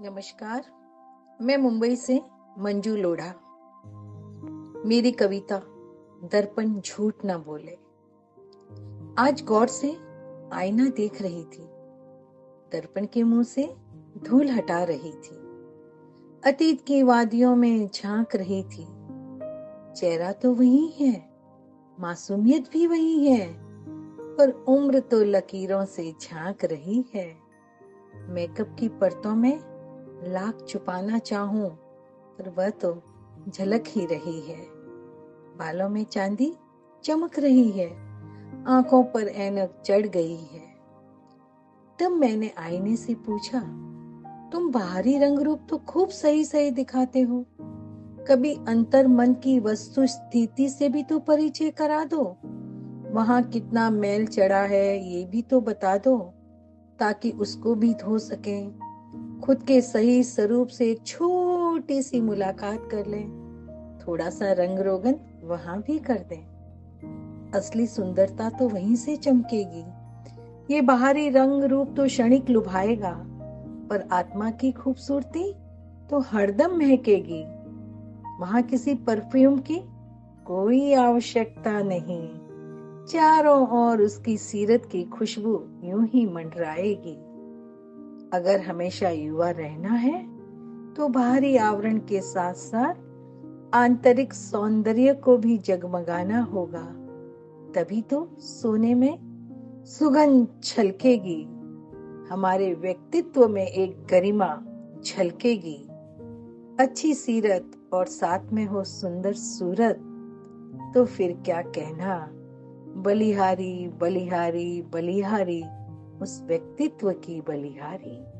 नमस्कार, मैं मुंबई से मंजू लोढ़ा। मेरी कविता, दर्पण झूठ ना बोले। आज गौर से आईना देख रही थी। दर्पण के मुँह से धूल हटा रही थी। अतीत की वादियों में झाँक रही थी। चेहरा तो वही है, मासूमियत भी वही है, पर उम्र तो लकीरों से झाँक रही है। मेकअप की परतों में लाख छुपाना चाहूँ, पर वह तो झलक ही रही है। बालों में चांदी चमक रही है, आँखों पर ऐनक चढ़ गई है। तब मैंने आईने से पूछा, तुम बाहरी रंग रूप तो खूब सही सही दिखाते हो। कभी अंतर मन की वस्तु स्थिति से भी तो परिचय करा दो। वहाँ कितना मैल चढ़ा है, ये भी तो बता दो, ताकि उसको भी धो सके। खुद के सही स्वरूप से एक छोटी सी मुलाकात कर लें। थोड़ा सा रंग रोगन वहाँ भी कर दें। असली सुंदरता तो वहीं से चमकेगी। ये बाहरी रंग रूप तो क्षणिक लुभाएगा, पर आत्मा की खूबसूरती तो हरदम महकेगी। वहाँ किसी परफ्यूम की कोई आवश्यकता नहीं। चारों ओर उसकी सीरत की खुशबू यूँ ही मंडराएगी। अगर हमेशा युवा रहना है तो बाहरी आवरण के साथ साथ आंतरिक सौंदर्य को भी जगमगाना होगा। तभी तो सोने में सुगंध छलकेगी। हमारे व्यक्तित्व में एक गरिमा झलकेगी अच्छी सीरत और साथ में हो सुंदर सूरत तो फिर क्या कहना? बलिहारी बलिहारी बलिहारी। उस व्यक्तित्व की बलिहारी।